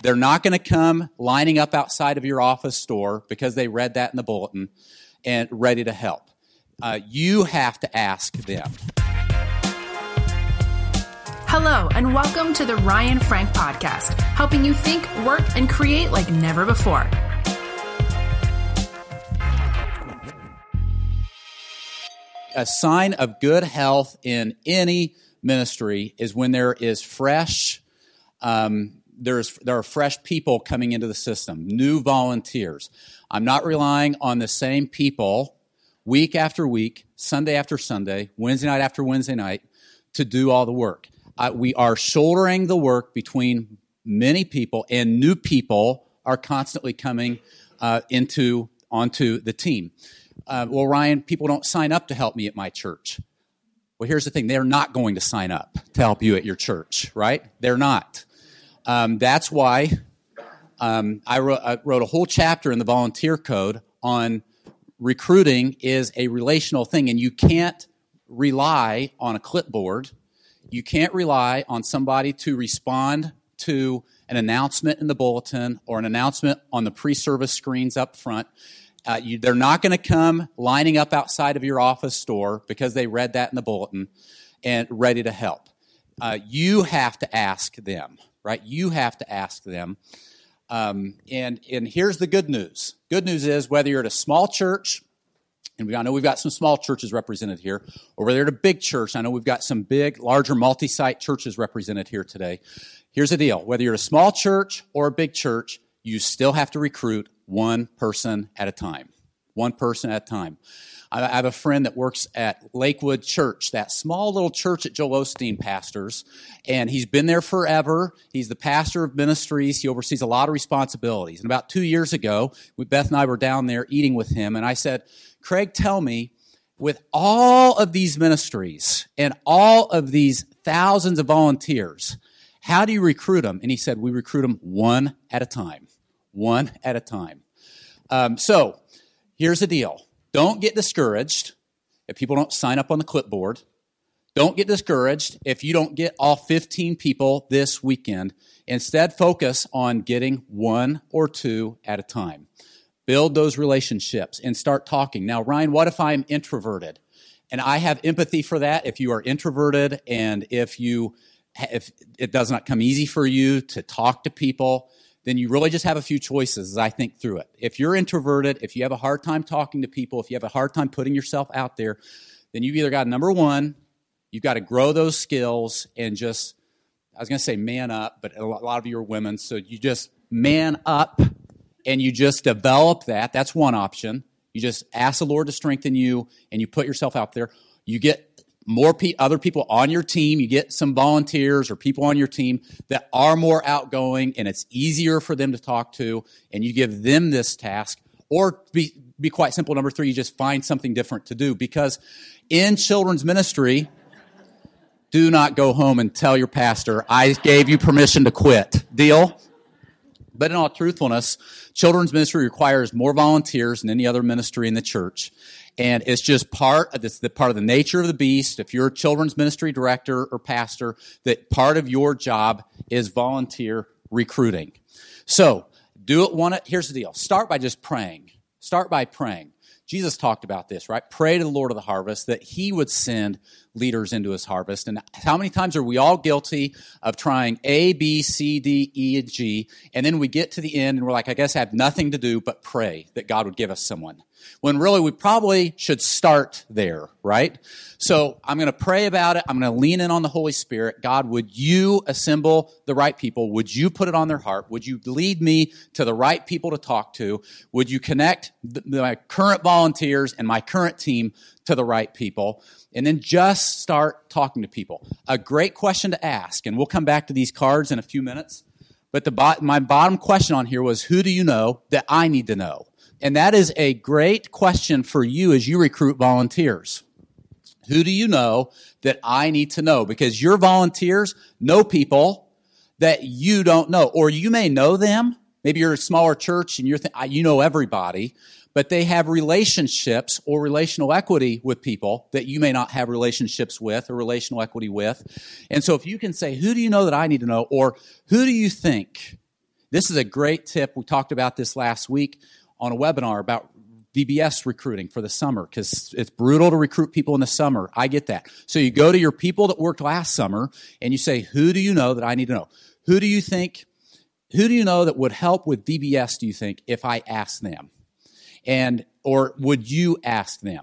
They're not going to come lining up outside of your office door because they read that in the bulletin and ready to help. Uh, you have to ask them. Hello, and welcome to the Ryan Frank Podcast, helping you think, work, and create like never before. A sign of good health in any ministry is when there is fresh, um, there's, there are fresh people coming into the system, new volunteers. I'm not relying on the same people week after week, Sunday after Sunday, Wednesday night after Wednesday night to do all the work. We are shouldering the work between many people, and new people are constantly coming uh, into onto the team. Uh, well, Ryan, people don't sign up to help me at my church. Well, here's the thing they're not going to sign up to help you at your church, right? They're not. Um, that's why um, I, wrote, I, wrote, a whole chapter in the volunteer code on recruiting is a relational thing, and you can't rely on a clipboard. You can't rely on somebody to respond to an announcement in the bulletin or an announcement on the pre service screens up front. Uh, you, they're not going to come lining up outside of your office door because they read that in the bulletin and ready to help. Uh, you have to ask them, right? You have to ask them. Um, and, and here's the good news. Good news is whether you're at a small church, and we, I know we've got some small churches represented here, or whether you're at a big church, I know we've got some big, larger multi-site churches represented here today. Here's the deal. Whether you're a small church or a big church, you still have to recruit one person at a time. One person at a time. I have a friend that works at Lakewood Church, that small little church that Joel Osteen pastors, and he's been there forever. He's the pastor of ministries. He oversees a lot of responsibilities. And about two years ago, Beth and I were down there eating with him, and I said, Craig, tell me, with all of these ministries and all of these thousands of volunteers, how do you recruit them? And he said, we recruit them one at a time. One at a time. Um, so here's the deal don't get discouraged if people don't sign up on the clipboard. Don't get discouraged if you don't get all 15 people this weekend. Instead, focus on getting one or two at a time. Build those relationships and start talking. Now, Ryan, what if I'm introverted? And I have empathy for that. If you are introverted and if you if it does not come easy for you to talk to people, then you really just have a few choices as I think through it. If you're introverted, if you have a hard time talking to people, if you have a hard time putting yourself out there, then you've either got number one, you've got to grow those skills and just, I was going to say man up, but a lot of you are women, so you just man up and you just develop that. That's one option. You just ask the Lord to strengthen you and you put yourself out there. You get more pe- other people on your team. You get some volunteers or people on your team that are more outgoing and it's easier for them to talk to, and you give them this task. Or be, be quite simple, number three, you just find something different to do. Because in children's ministry, do not go home and tell your pastor, I gave you permission to quit. Deal? But in all truthfulness, children's ministry requires more volunteers than any other ministry in the church. And it's just part of this, the part of the nature of the beast. If you're a children's ministry director or pastor, that part of your job is volunteer recruiting. So do it one, here's the deal. Start by just praying. Start by praying. Jesus talked about this, right? Pray to the Lord of the harvest that he would send leaders into his harvest. And how many times are we all guilty of trying A, B, C, D, E, and G, and then we get to the end and we're like, I guess I have nothing to do but pray that God would give us someone when really we probably should start there, right? So I'm going to pray about it. I'm going to lean in on the Holy Spirit. God, would you assemble the right people? Would you put it on their heart? Would you lead me to the right people to talk to? Would you connect my current volunteers and my current team to the right people? And then just start talking to people. A great question to ask, and we'll come back to these cards in a few minutes. But the, my bottom question on here was, who do you know that I need to know? And that is a great question for you as you recruit volunteers. Who do you know that I need to know? Because your volunteers know people that you don't know, or you may know them. Maybe you're a smaller church and you're th- you know everybody, but they have relationships or relational equity with people that you may not have relationships with or relational equity with. And so if you can say, who do you know that I need to know? Or who do you think This is a great tip. We talked about this last week on a webinar about VBS recruiting for the summer because it's brutal to recruit people in the summer. I get that. So you go to your people that worked last summer and you say, who do you know that I need to know? Who do you think, who do you know that would help with VBS, do you think, if I ask them? And, or would you ask them?